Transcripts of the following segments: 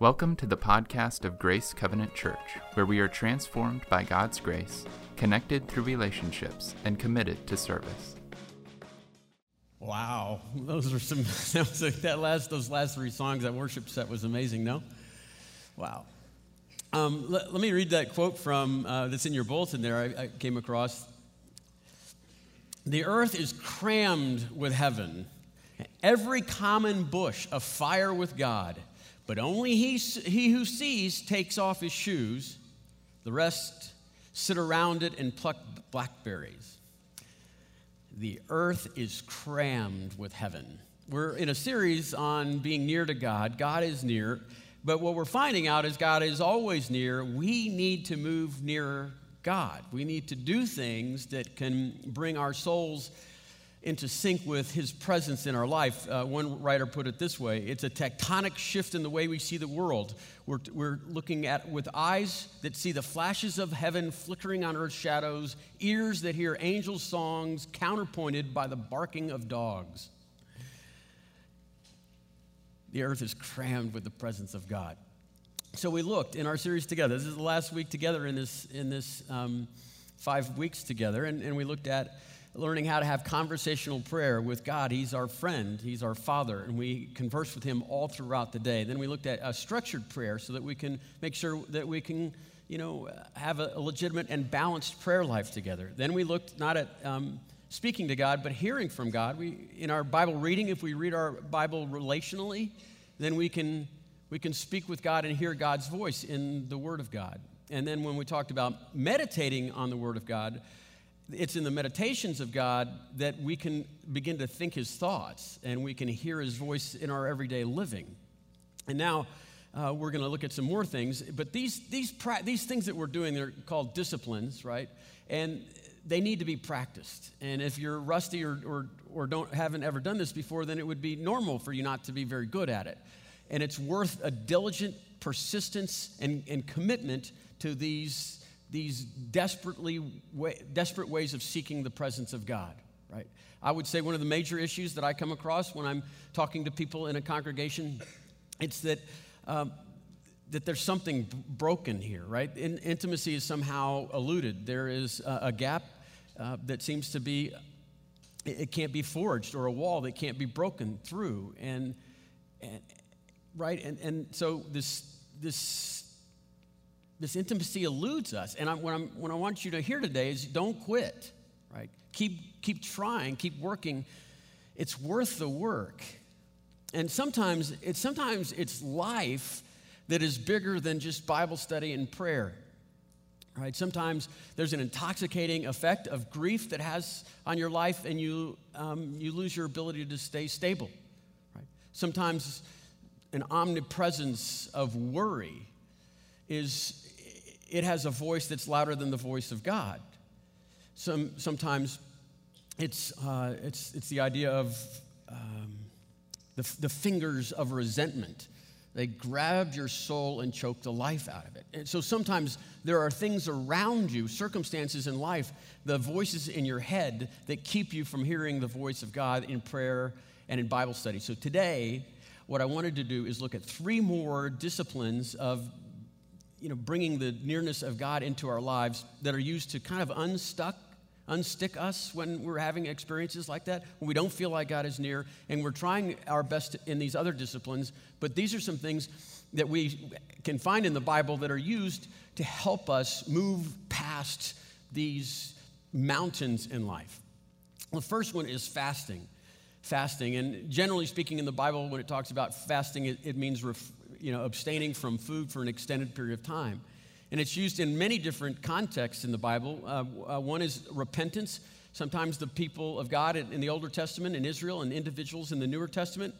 Welcome to the podcast of Grace Covenant Church, where we are transformed by God's grace, connected through relationships, and committed to service. Wow, those are some. That, that last, those last three songs, that worship set was amazing. No, wow. Um, let, let, me read that quote from uh, that's in your bulletin. There, I, I came across. The earth is crammed with heaven, every common bush afire with God. But only he, he who sees takes off his shoes. The rest sit around it and pluck blackberries. The earth is crammed with heaven. We're in a series on being near to God. God is near. But what we're finding out is God is always near. We need to move nearer God. We need to do things that can bring our souls into sync with his presence in our life. Uh, one writer put it this way it's a tectonic shift in the way we see the world. We're, we're looking at with eyes that see the flashes of heaven flickering on earth's shadows, ears that hear angels' songs counterpointed by the barking of dogs. The earth is crammed with the presence of God. So we looked in our series together. This is the last week together in this, in this um, five weeks together, and, and we looked at learning how to have conversational prayer with God. He's our friend, He's our Father, and we converse with Him all throughout the day. Then we looked at a structured prayer so that we can make sure that we can, you know, have a, legitimate and balanced prayer life together. Then we looked not at um, speaking to God, but hearing from God. We, in our Bible reading, if we read our Bible relationally, then we can, we can speak with God and hear God's voice in the Word of God. And then when we talked about meditating on the Word of God, it's in the meditations of God that we can begin to think His thoughts and we can hear His voice in our everyday living. And now uh, we're going to look at some more things, but these, these, pra- these things that we're doing, they're called disciplines, right? And they need to be practiced. And if you're rusty or, or, or don't, haven't ever done this before, then it would be normal for you not to be very good at it. And it's worth a diligent persistence and, and commitment to these these desperately desperate ways of seeking the presence of God, right? I would say one of the major issues that I come across when I'm talking to people in a congregation, it's that um, that there's something broken here, right? In, intimacy is somehow eluded. There is a, a gap uh, that seems to be it, it, can't be forged, or a wall that can't be broken through, and, and right, and and so this this this intimacy eludes us. And I, what, I'm, what I want you to hear today is don't quit, right? Keep, keep trying, keep working. It's worth the work. And sometimes it's, sometimes it's life that is bigger than just Bible study and prayer. Right? Sometimes there's an intoxicating effect of grief that has on your life, and you, um, you lose your ability to stay stable. Right? Sometimes an omnipresence of worry is it has a voice that's louder than the voice of God. Some, sometimes it's, uh, it's, it's the idea of um, the, the fingers of resentment. They grab your soul and choke the life out of it. And so sometimes there are things around you, circumstances in life, the voices in your head that keep you from hearing the voice of God in prayer and in Bible study. So today, what I wanted to do is look at three more disciplines of you know, bringing the nearness of God into our lives that are used to kind of unstuck, unstick us when we're having experiences like that, when we don't feel like God is near, and we're trying our best in these other disciplines. But these are some things that we can find in the Bible that are used to help us move past these mountains in life. The first one is fasting. Fasting, and generally speaking, in the Bible, when it talks about fasting, it, it means ref, you know, abstaining from food for an extended period of time. And it's used in many different contexts in the Bible. Uh, uh, one is repentance. Sometimes the people of God in, in, the Older Testament, in Israel, and individuals in the Newer Testament,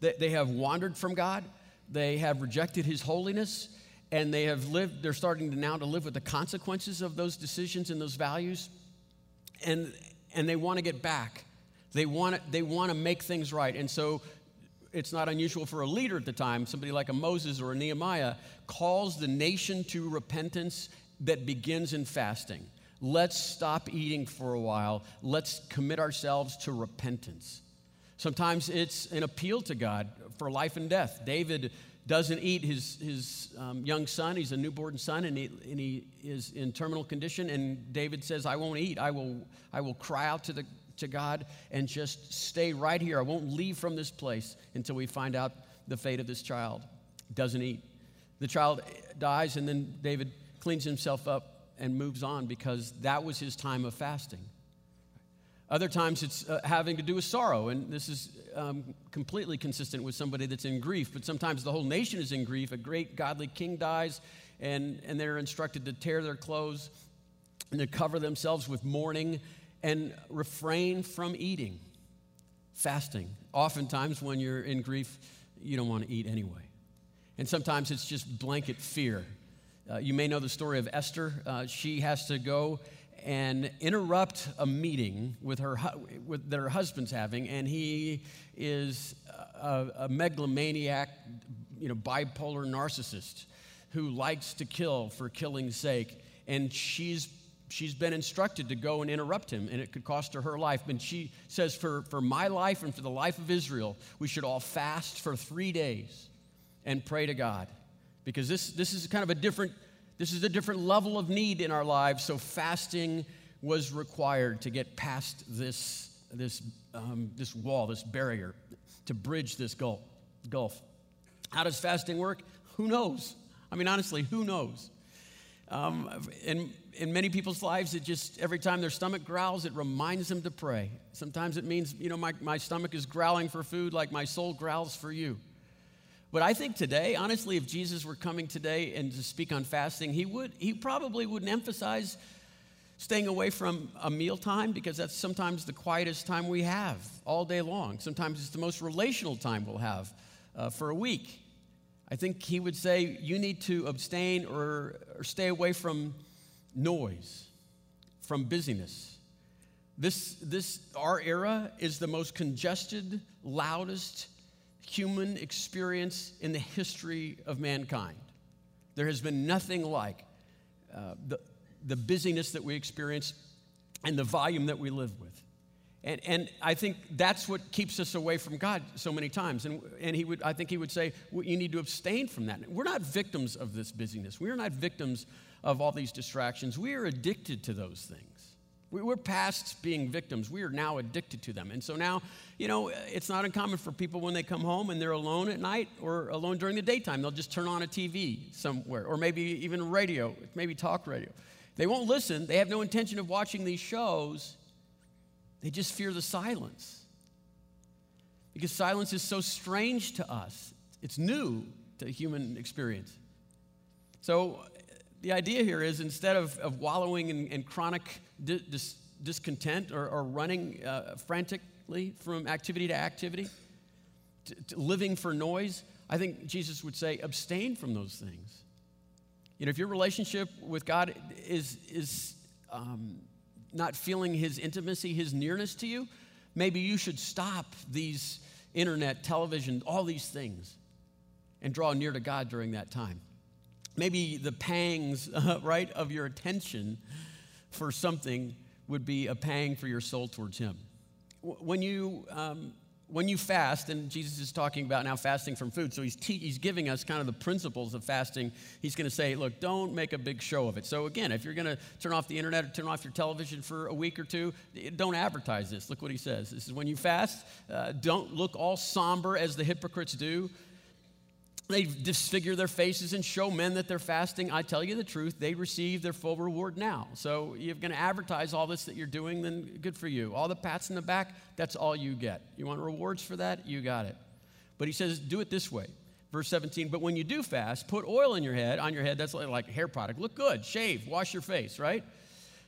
they, they have wandered from God. They have rejected His holiness, and they have lived. They're starting to now to live with the consequences of those decisions and those values, and and they want to get back. They want to, they want to make things right, and so it's not unusual for a leader at the time, somebody like a Moses or a Nehemiah, calls the nation to repentance that begins in fasting. Let's stop eating for a while. Let's commit ourselves to repentance. Sometimes it's an appeal to God for life and death. David doesn't eat his, his um, young son. He's a newborn son, and he, and he is in terminal condition. And David says, I won't eat. I will, I will cry out to, the, to God and just stay right here. I won't leave from this place until we find out the fate of this child. Doesn't eat. The child dies, and then David cleans himself up and moves on because that was his time of fasting. Other times it's uh, having to do with sorrow, and this is um, completely consistent with somebody that's in grief. But sometimes the whole nation is in grief. A great godly king dies, and, and they're instructed to tear their clothes and to cover themselves with mourning and refrain from eating, fasting. Oftentimes, when you're in grief, you don't want to eat anyway. And sometimes it's just blanket fear. Uh, you may know the story of Esther. Uh, she has to go and interrupt a meeting with her, with, that her husband's having, and he is a, a megalomaniac, you know, bipolar narcissist who likes to kill for killing's sake. And she's she's been instructed to go and interrupt him, and it could cost her her life. And she says, for, for my life and for the life of Israel, we should all fast for three days and pray to God. Because this, this is kind of a different this is a different level of need in our lives, so fasting was required to get past this, this, um, this wall, this barrier, to bridge this gulf, gulf. How does fasting work? Who knows? I mean, honestly, who knows? Um, in, in many people's lives, it just, every time their stomach growls, it reminds them to pray. Sometimes it means, you know, my, my stomach is growling for food like my soul growls for you. But I think today, honestly, if Jesus were coming today and to speak on fasting, he would he probably wouldn't emphasize staying away from a meal time because that's sometimes the quietest time we have all day long. Sometimes it's the most relational time we'll have uh, for a week. I think he would say you need to abstain or, or stay away from noise, from busyness. This, this, our era is the most congested, loudest, human experience in the history of mankind. There has been nothing like uh, the, the busyness that we experience and the volume that we live with. And, and I think that's what keeps us away from God so many times. And, and he would, I think he would say, well, you need to abstain from that. We're not victims of this busyness. We are not victims of all these distractions. We are addicted to those things. We're past being victims. We are now addicted to them. And so now, you know, it's not uncommon for people when they come home and they're alone at night or alone during the daytime, they'll just turn on a TV somewhere or maybe even radio, maybe talk radio. They won't listen. They have no intention of watching these shows. They just fear the silence. Because silence is so strange to us, it's new to human experience. So the idea here is instead of, of wallowing in, in chronic dis- discontent or, or running uh, frantically from activity to activity, to, to living for noise, I think Jesus would say, abstain from those things. You know, if your relationship with God is, is um, not feeling His intimacy, His nearness to you, maybe you should stop these internet, television, all these things and draw near to God during that time. Maybe the pangs, uh, right, of your attention for something would be a pang for your soul towards Him. When you, um, when you fast, and Jesus is talking about now fasting from food, so he's, te- he's giving us kind of the principles of fasting. He's going to say, look, don't make a big show of it. So, again, if you're going to turn off the internet or turn off your television for a week or two, don't advertise this. Look what he says. This is when you fast, uh, don't look all somber as the hypocrites do they disfigure their faces and show men that they're fasting. I tell you the truth, they receive their full reward now. So you're going to advertise all this that you're doing, then good for you. All the pats in the back, that's all you get. You want rewards for that? You got it. But he says, do it this way. Verse 17, but when you do fast, put oil in your head, on your head, that's like, like hair product. Look good, shave, wash your face, right?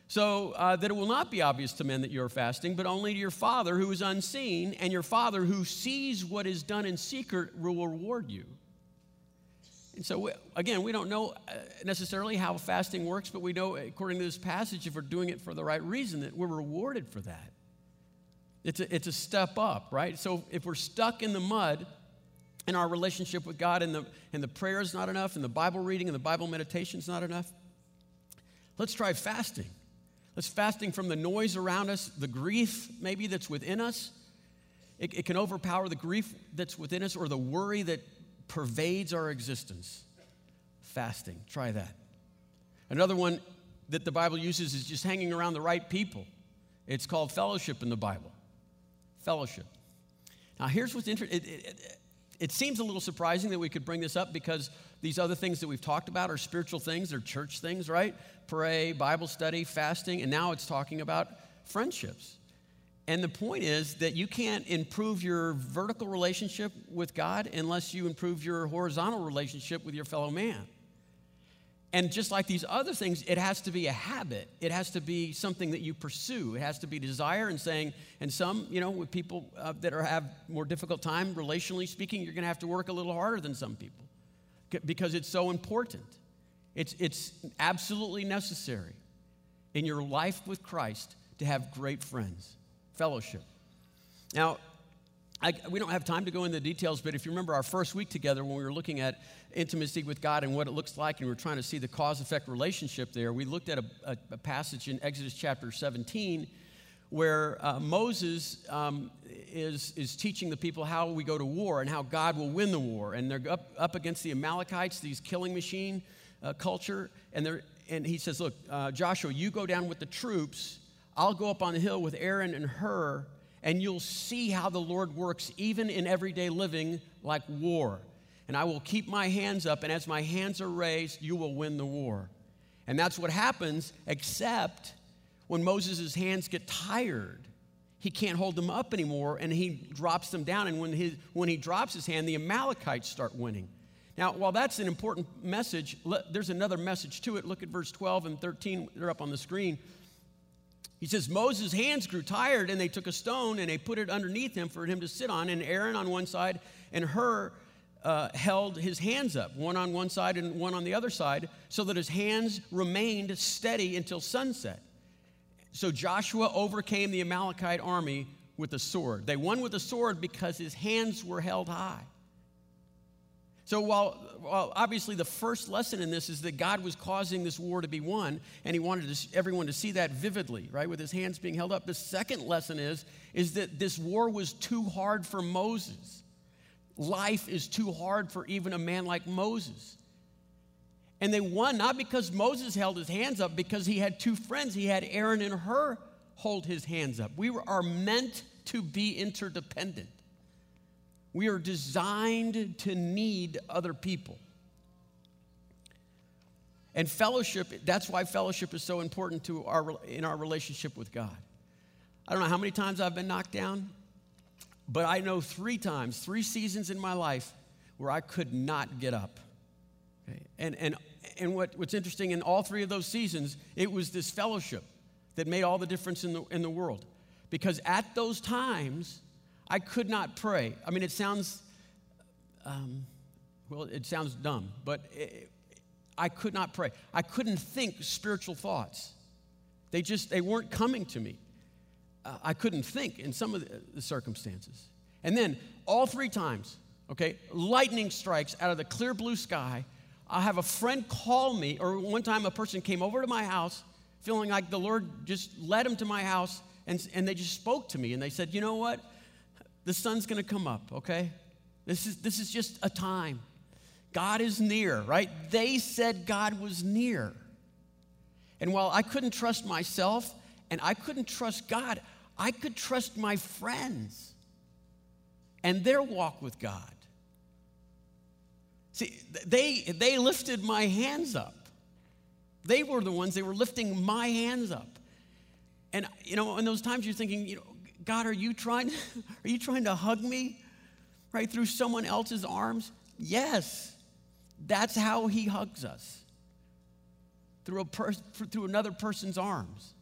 So uh, that it will not be obvious to men that you're fasting, but only to your Father who is unseen, and your Father who sees what is done in secret will reward you. And so, we, again, we don't know uh, necessarily how fasting works, but we know, according to this passage, if we're doing it for the right reason, that we're rewarded for that. It's a, it's a step up, right? So, if we're stuck in the mud in our relationship with God and the, and the prayer is not enough, and the Bible reading and the Bible meditation is not enough, let's try fasting. Let's fasting from the noise around us, the grief maybe that's within us, it, it can overpower the grief that's within us or the worry that pervades our existence. Fasting, try that. Another one that the Bible uses is just hanging around the right people. It's called fellowship in the Bible. Fellowship. Now, here's what's interesting. It, it, it, seems a little surprising that we could bring this up because these other things that we've talked about are spiritual things, they're church things, right? Pray, Bible study, fasting, and now it's talking about friendships. And the point is that you can't improve your vertical relationship with God unless you improve your horizontal relationship with your fellow man. And just like these other things, it has to be a habit. It has to be something that you pursue. It has to be desire and saying, and some, you know, with people uh, that are, have more difficult time relationally speaking, you're going to have to work a little harder than some people because it's so important. It's, it's absolutely necessary in your life with Christ to have great friends, fellowship. Now, I, we don't have time to go into the details, but if you remember our first week together when we were looking at intimacy with God and what it looks like, and we are trying to see the cause effect relationship there, we looked at a, a, a passage in Exodus chapter 17 where uh, Moses um, is, is teaching the people how we go to war and how God will win the war. And they're up, up against the Amalekites, these killing machine uh, culture. And, they're, and he says, Look, uh, Joshua, you go down with the troops. I'll go up on the hill with Aaron and Hur, and you'll see how the Lord works even in everyday living like war and I will keep my hands up, and as my hands are raised, you will win the war. And that's what happens, except when Moses' hands get tired. He can't hold them up anymore, and he drops them down. And when, his, when he drops his hand, the Amalekites start winning. Now, while that's an important message, there's another message to it. Look at verse 12 and 13, they're up on the screen. He says, Moses' hands grew tired, and they took a stone and they put it underneath him for him to sit on, and Aaron on one side, and Hur uh, held his hands up, one on one side and one on the other side, so that his hands remained steady until sunset. So Joshua overcame the Amalekite army with a sword. They won with a sword because his hands were held high. So, while, while, obviously the first lesson in this is that God was causing this war to be won, and He wanted to, everyone to see that vividly, right, with His hands being held up. The second lesson is, is that this war was too hard for Moses life is too hard for even a man like Moses. And they won not because Moses held his hands up, because he had two friends. He had Aaron and Hur hold his hands up. We are meant to be interdependent. We are designed to need other people. And fellowship, that's why fellowship is so important to our, in our relationship with God. I don't know how many times I've been knocked down. But I know three times, three seasons in my life where I could not get up. Okay? And, and, and what, what's interesting in all three of those seasons, it was this fellowship that made all the difference in the, in the world. Because at those times, I could not pray. I mean, it sounds, um, well, it sounds dumb, but it, I could not pray. I couldn't think spiritual thoughts. They just, they weren't coming to me uh, I couldn't think in some of the, the circumstances. And then all three times, okay, lightning strikes out of the clear blue sky. I have a friend call me, or one time a person came over to my house feeling like the Lord just led him to my house, and, and they just spoke to me and they said, You know what? The sun's gonna come up, okay? This is, this is just a time. God is near, right? They said God was near. And while I couldn't trust myself, and I couldn't trust God. I could trust my friends and their walk with God. See, they, they lifted my hands up. They were the ones, they were lifting my hands up. And, you know, in those times you're thinking, you know, God, are you trying, are you trying to hug me right through someone else's arms? Yes. That's how he hugs us. Through, a through another person's arms.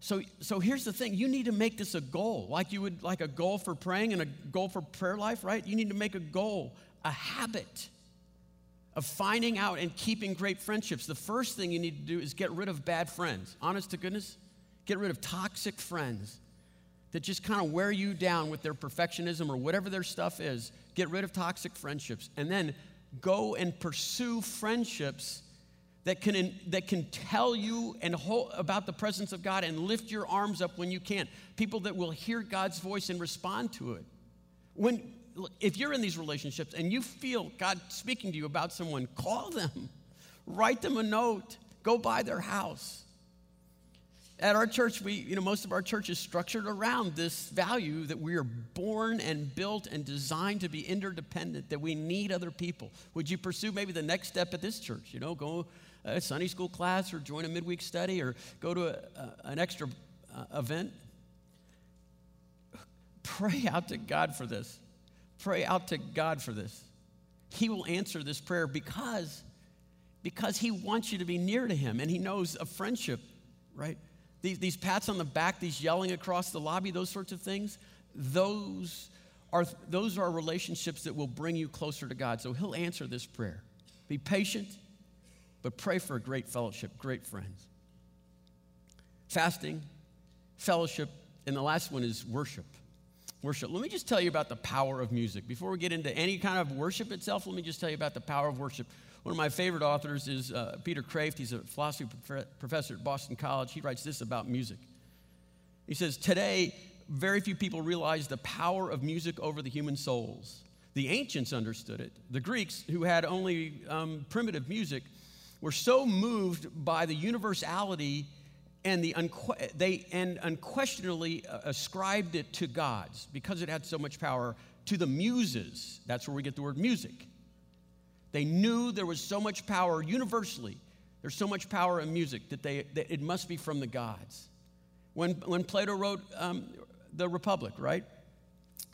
So, so here's the thing you need to make this a goal, like you would like a goal for praying and a goal for prayer life, right? You need to make a goal, a habit of finding out and keeping great friendships. The first thing you need to do is get rid of bad friends. Honest to goodness, get rid of toxic friends that just kind of wear you down with their perfectionism or whatever their stuff is. Get rid of toxic friendships and then go and pursue friendships that can, that can tell you and hold, about the presence of God and lift your arms up when you can't. People that will hear God's voice and respond to it. When, if you're in these relationships and you feel God speaking to you about someone, call them, write them a note, go by their house. At our church, we, you know, most of our church is structured around this value that we are born and built and designed to be interdependent, that we need other people. Would you pursue maybe the next step at this church? You know, go a Sunday school class or join a midweek study or go to a, a, an extra uh, event? Pray out to God for this. Pray out to God for this. He will answer this prayer because, because He wants you to be near to Him and He knows a friendship, right? These, these pats on the back, these yelling across the lobby, those sorts of things, those are, those are relationships that will bring you closer to God. So he'll answer this prayer. Be patient, but pray for a great fellowship, great friends. Fasting, fellowship, and the last one is worship. Worship. Let me just tell you about the power of music. Before we get into any kind of worship itself, let me just tell you about the power of worship. One of my favorite authors is uh, Peter Kreeft. He's a philosophy professor at Boston College. He writes this about music. He says, Today, very few people realize the power of music over the human souls. The ancients understood it. The Greeks, who had only um, primitive music, were so moved by the universality and, the unque- they, and unquestionably uh, ascribed it to gods because it had so much power to the muses. That's where we get the word music. They knew there was so much power universally. There's so much power in music that, they, that it must be from the gods. When, when Plato wrote um, The Republic, right?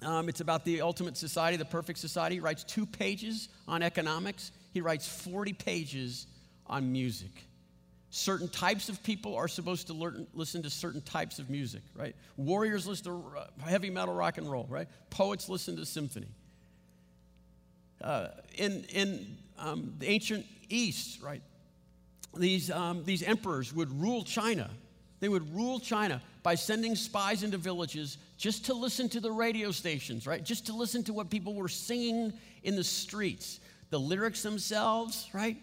Um, it's about the ultimate society, the perfect society. He writes two pages on economics, he writes 40 pages on music. Certain types of people are supposed to learn, listen to certain types of music, right? Warriors listen to heavy metal rock and roll, right? Poets listen to symphony. Uh, in in um, the ancient East, right, these, um, these emperors would rule China. They would rule China by sending spies into villages just to listen to the radio stations, right? Just to listen to what people were singing in the streets, the lyrics themselves, right?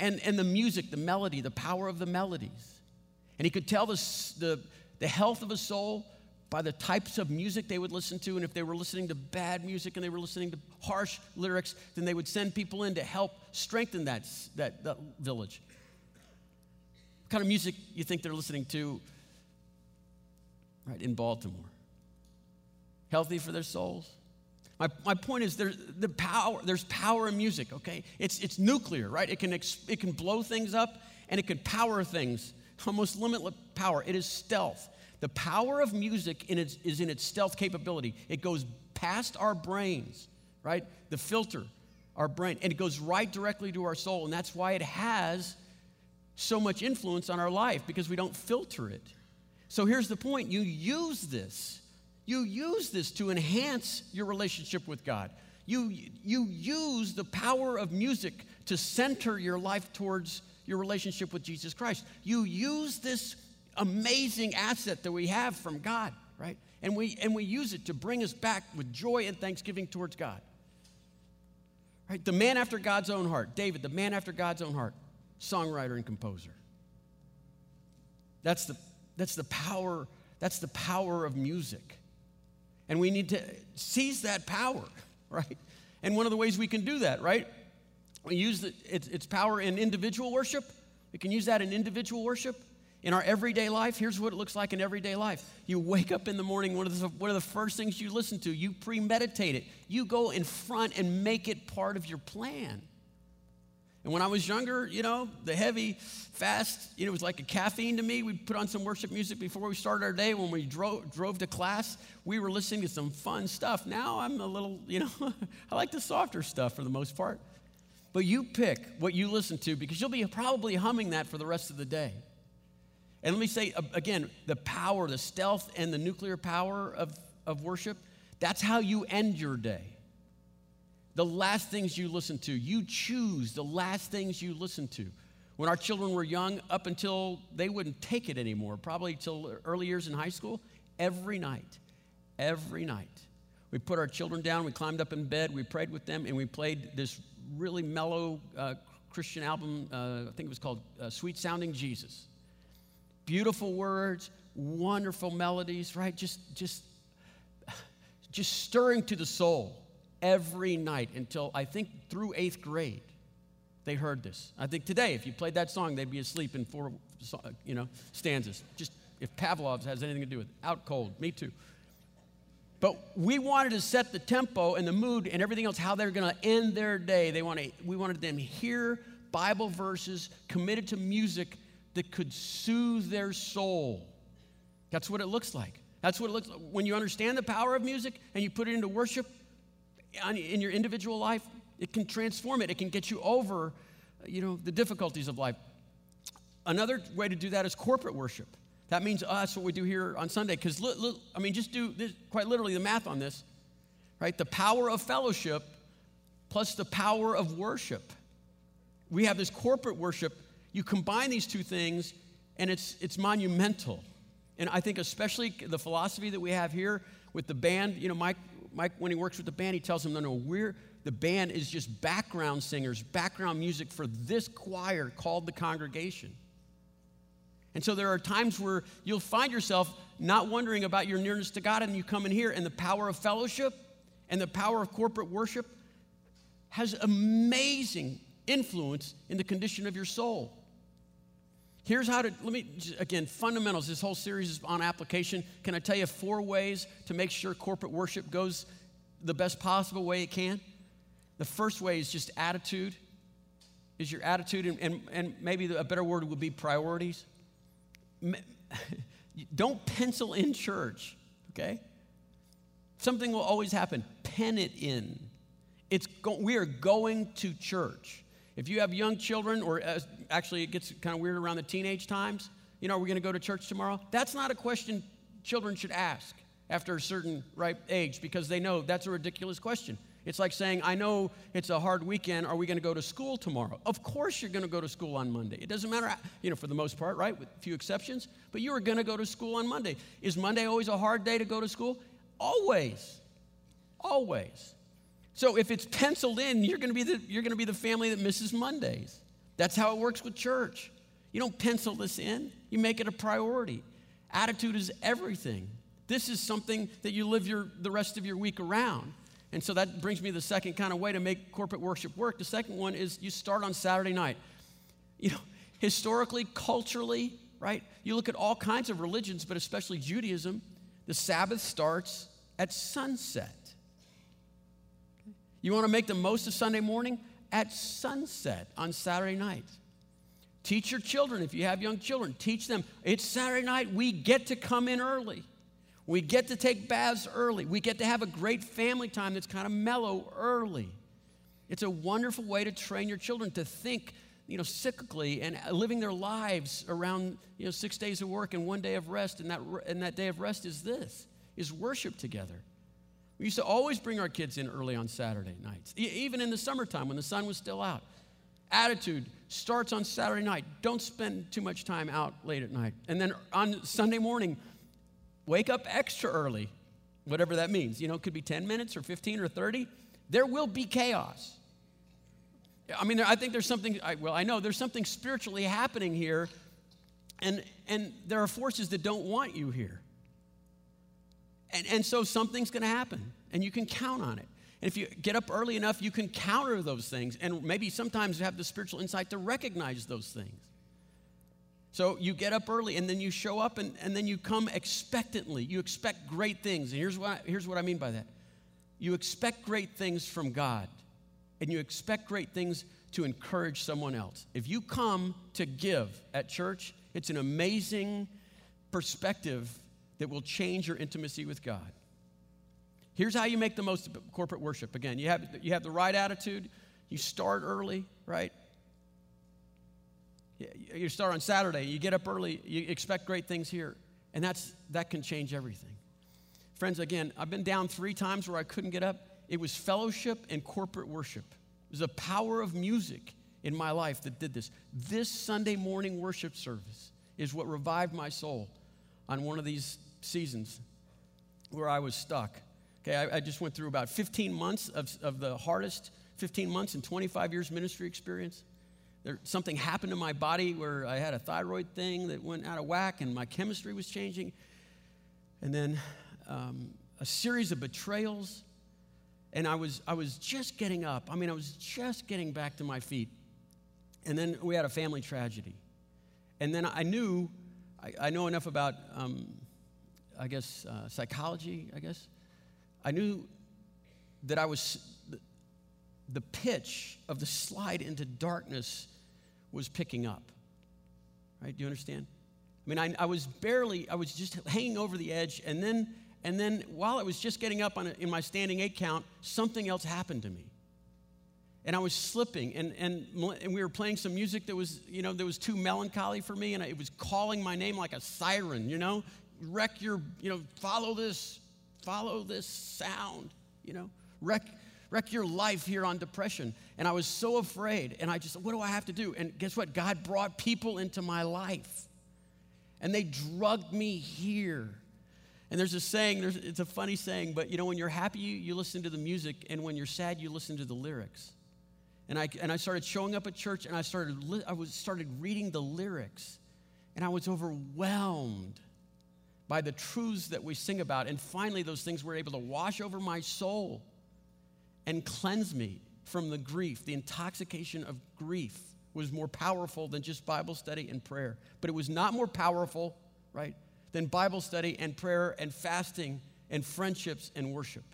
And, and the music, the melody, the power of the melodies. And he could tell the, the, the health of a soul by the types of music they would listen to. And if they were listening to bad music and they were listening to harsh lyrics, then they would send people in to help strengthen that, that, that village. What kind of music you think they're listening to right in Baltimore? Healthy for their souls? My, my point is there's the power, there's power in music, okay? It's, it's nuclear, right? It can, it can blow things up and it can power things, almost limitless power. It is stealth. The power of music in its, is in its stealth capability. It goes past our brains, right? The filter, our brain, and it goes right directly to our soul. And that's why it has so much influence on our life because we don't filter it. So here's the point you use this. You use this to enhance your relationship with God. You, you use the power of music to center your life towards your relationship with Jesus Christ. You use this amazing asset that we have from God, right? And we, and we use it to bring us back with joy and thanksgiving towards God. Right? The man after God's own heart, David, the man after God's own heart, songwriter and composer. That's the, that's the power, that's the power of music. And we need to seize that power, right? And one of the ways we can do that, right? We use the, its, its power in individual worship. We can use that in individual worship. In our everyday life, here's what it looks like in everyday life. You wake up in the morning, one of the, one of the first things you listen to, you premeditate it. You go in front and make it part of your plan. And when I was younger, you know, the heavy, fast, you know, it was like a caffeine to me. We'd put on some worship music before we started our day. When we drove, drove to class, we were listening to some fun stuff. Now I'm a little, you know, I like the softer stuff for the most part. But you pick what you listen to because you'll be probably humming that for the rest of the day. And let me say again the power, the stealth, and the nuclear power of, of worship that's how you end your day. The last things you listen to, you choose the last things you listen to. When our children were young, up until they wouldn't take it anymore, probably till early years in high school, every night, every night, we put our children down, we climbed up in bed, we prayed with them, and we played this really mellow uh, Christian album, uh, I think it was called uh, Sweet Sounding Jesus. Beautiful words, wonderful melodies, right? Just, just, just stirring to the soul every night until I think through eighth grade they heard this. I think today, if you played that song, they'd be asleep in four, you know, stanzas. Just if Pavlov's has anything to do with it. Out cold, me too. But we wanted to set the tempo and the mood and everything else, how they're going to end their day. They want to, we wanted them to hear Bible verses committed to music that could soothe their soul. That's what it looks like. That's what it looks like. When you understand the power of music and you put it into worship in your individual life, it can transform it. It can get you over, you know, the difficulties of life. Another way to do that is corporate worship. That means us, what we do here on Sunday. Because, I mean, just do this, quite literally the math on this, right? The power of fellowship plus the power of worship. We have this corporate worship. You combine these two things, and it's, it's monumental. And I think, especially the philosophy that we have here with the band, you know, Mike, Mike when he works with the band, he tells them, no, no, we're, the band is just background singers, background music for this choir called the congregation. And so there are times where you'll find yourself not wondering about your nearness to God, and you come in here, and the power of fellowship and the power of corporate worship has amazing influence in the condition of your soul. Here's how to, let me, again, fundamentals. This whole series is on application. Can I tell you four ways to make sure corporate worship goes the best possible way it can? The first way is just attitude, is your attitude, and, and, and maybe a better word would be priorities. don't pencil in church, okay? Something will always happen. Pen it in. It's go- we are going to church. If you have young children, or uh, actually it gets kind of weird around the teenage times, you know, are we going to go to church tomorrow? That's not a question children should ask after a certain ripe age because they know that's a ridiculous question. It's like saying, I know it's a hard weekend. Are we going to go to school tomorrow? Of course you're going to go to school on Monday. It doesn't matter, you know, for the most part, right? With a few exceptions. But you are going to go to school on Monday. Is Monday always a hard day to go to school? Always. Always. So if it's penciled in, you're going to be the, you're going to be the family that misses Mondays. That's how it works with church. You don't pencil this in, you make it a priority. Attitude is everything. This is something that you live your, the rest of your week around. And so that brings me the second kind of way to make corporate worship work. The second one is you start on Saturday night. You know, historically, culturally, right? You look at all kinds of religions, but especially Judaism, the Sabbath starts at sunset. You want to make the most of Sunday morning? At sunset on Saturday night. Teach your children, if you have young children, teach them. It's Saturday night, we get to come in early. We get to take baths early. We get to have a great family time that's kind of mellow early. It's a wonderful way to train your children to think, you know, cyclically and living their lives around, you know, six days of work and one day of rest. And that, and that day of rest is this, is worship together. We used to always bring our kids in early on Saturday nights, even in the summertime when the sun was still out. Attitude starts on Saturday night. Don't spend too much time out late at night. And then on Sunday morning, Wake up extra early, whatever that means. You know, it could be 10 minutes or 15 or 30. There will be chaos. I mean, I think there's something, well, I know there's something spiritually happening here, and, and there are forces that don't want you here. And, and so something's going to happen, and you can count on it. And if you get up early enough, you can counter those things, and maybe sometimes have the spiritual insight to recognize those things. So you get up early and then you show up and, and then you come expectantly. You expect great things. And here's what, here's what I mean by that you expect great things from God, and you expect great things to encourage someone else. If you come to give at church, it's an amazing perspective that will change your intimacy with God. Here's how you make the most of corporate worship. Again, you have, you have the right attitude, you start early, right? You start on Saturday, you get up early, you expect great things here, and that's, that can change everything. Friends, again, I've been down three times where I couldn't get up. It was fellowship and corporate worship. It was the power of music in my life that did this. This Sunday morning worship service is what revived my soul on one of these seasons where I was stuck. Okay, I, I just went through about 15 months of, of the hardest 15 months and 25 years ministry experience. there, something happened to my body where I had a thyroid thing that went out of whack and my chemistry was changing. And then um, a series of betrayals. And I was, I was just getting up. I mean, I was just getting back to my feet. And then we had a family tragedy. And then I knew, I, I know enough about, um, I guess, uh, psychology, I guess. I knew that I was, the pitch of the slide into darkness was picking up. Right? Do you understand? I mean, I, I was barely, I was just hanging over the edge, and then, and then while I was just getting up on a, in my standing eight count, something else happened to me. And I was slipping, and, and, and we were playing some music that was, you know, that was too melancholy for me, and it was calling my name like a siren, you know? Wreck your, you know, follow this, follow this sound, you know? Wreck, wreck your life here on depression. And I was so afraid. And I just, what do I have to do? And guess what? God brought people into my life. And they drugged me here. And there's a saying, there's, it's a funny saying, but you know, when you're happy, you, you listen to the music, and when you're sad, you listen to the lyrics. And I, and I started showing up at church, and I started, I was, started reading the lyrics, and I was overwhelmed by the truths that we sing about. And finally, those things were able to wash over my soul and cleanse me from the grief. The intoxication of grief was more powerful than just Bible study and prayer. But it was not more powerful, right, than Bible study and prayer and fasting and friendships and worship.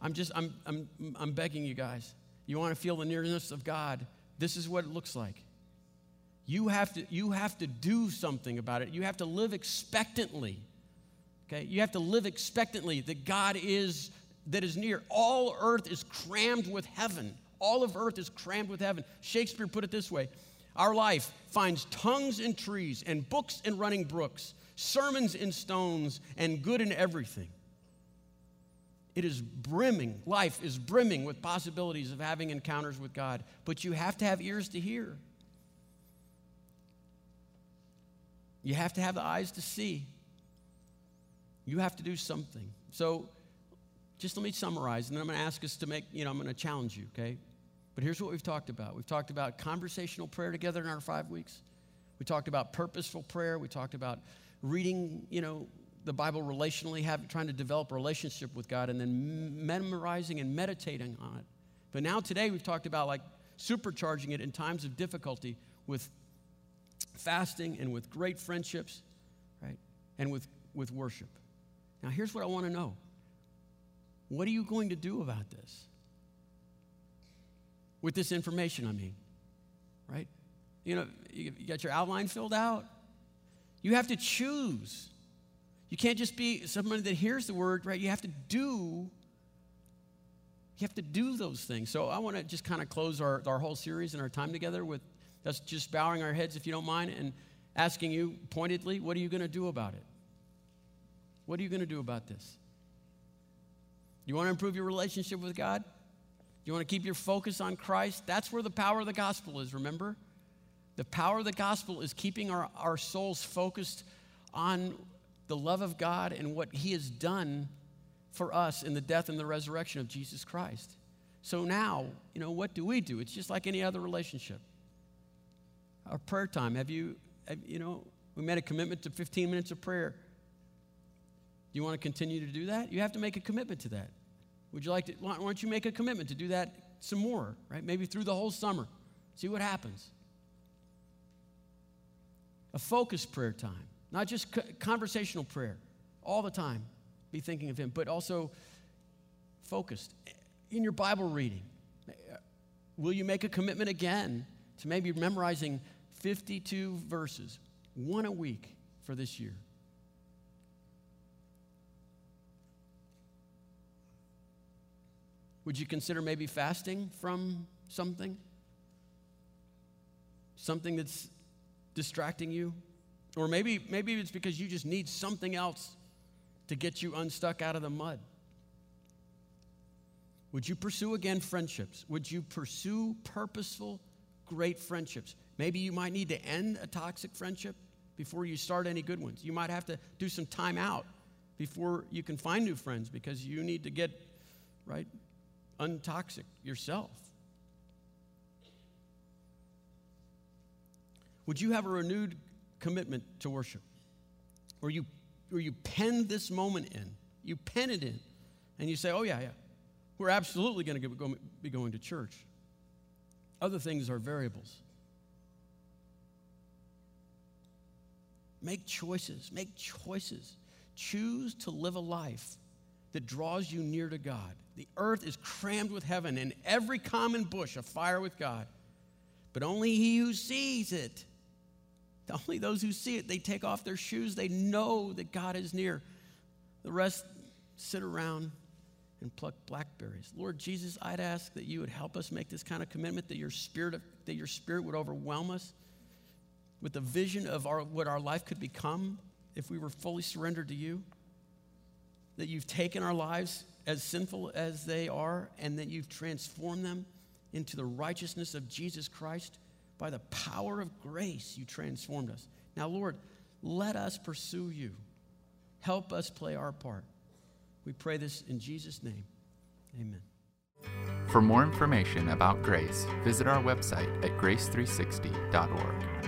I'm just, I'm, I'm, I'm begging you guys. You want to feel the nearness of God? This is what it looks like. You have to, you have to do something about it. You have to live expectantly. Okay? You have to live expectantly that God is that is near. All earth is crammed with heaven. All of earth is crammed with heaven. Shakespeare put it this way Our life finds tongues in trees, and books in running brooks, sermons in stones, and good in everything. It is brimming, life is brimming with possibilities of having encounters with God, but you have to have ears to hear. You have to have the eyes to see. You have to do something. So, just let me summarize, and then I'm going to ask us to make, you know, I'm going to challenge you, okay? But here's what we've talked about. We've talked about conversational prayer together in our five weeks. We talked about purposeful prayer. We talked about reading, you know, the Bible relationally, have, trying to develop a relationship with God, and then memorizing and meditating on it. But now today we've talked about like supercharging it in times of difficulty with fasting and with great friendships, right? And with, with worship. Now here's what I want to know. What are you going to do about this? With this information, I mean, right? You know, you got your outline filled out. You have to choose. You can't just be somebody that hears the word, right? You have to do. You have to do those things. So I want to just kind of close our, our whole series and our time together with us just bowing our heads, if you don't mind, and asking you pointedly, what are you going to do about it? What are you going to do about this? You want to improve your relationship with God? You want to keep your focus on Christ? That's where the power of the gospel is, remember? The power of the gospel is keeping our, our souls focused on the love of God and what He has done for us in the death and the resurrection of Jesus Christ. So now, you know, what do we do? It's just like any other relationship. Our prayer time, have you, have, you know, we made a commitment to 15 minutes of prayer. Do you want to continue to do that? You have to make a commitment to that. Would you like to, why don't you make a commitment to do that some more, right? Maybe through the whole summer. See what happens. A focused prayer time, not just conversational prayer all the time. Be thinking of Him, but also focused in your Bible reading. Uh, will you make a commitment again to maybe memorizing 52 verses, one a week for this year? Would you consider maybe fasting from something? Something that's distracting you? Or maybe, maybe it's because you just need something else to get you unstuck out of the mud. Would you pursue again friendships? Would you pursue purposeful, great friendships? Maybe you might need to end a toxic friendship before you start any good ones. You might have to do some time out before you can find new friends because you need to get, right, untoxic yourself. Would you have a renewed commitment to worship? Or you, where you pen this moment in, you pen it in, and you say, oh, yeah, yeah, we're absolutely going to be going to church. Other things are variables. Make choices, make choices. Choose to live a life that draws you near to God. The earth is crammed with heaven, and every common bush afire with God. But only he who sees it, only those who see it, they take off their shoes. They know that God is near. The rest sit around and pluck blackberries. Lord Jesus, I'd ask that you would help us make this kind of commitment, that your spirit, that your spirit would overwhelm us with the vision of our, what our life could become if we were fully surrendered to you. That you've taken our lives as sinful as they are, and that you've transformed them into the righteousness of Jesus Christ. By the power of grace, you transformed us. Now, Lord, let us pursue you. Help us play our part. We pray this in Jesus' name. Amen. For more information about grace, visit our website at grace360.org.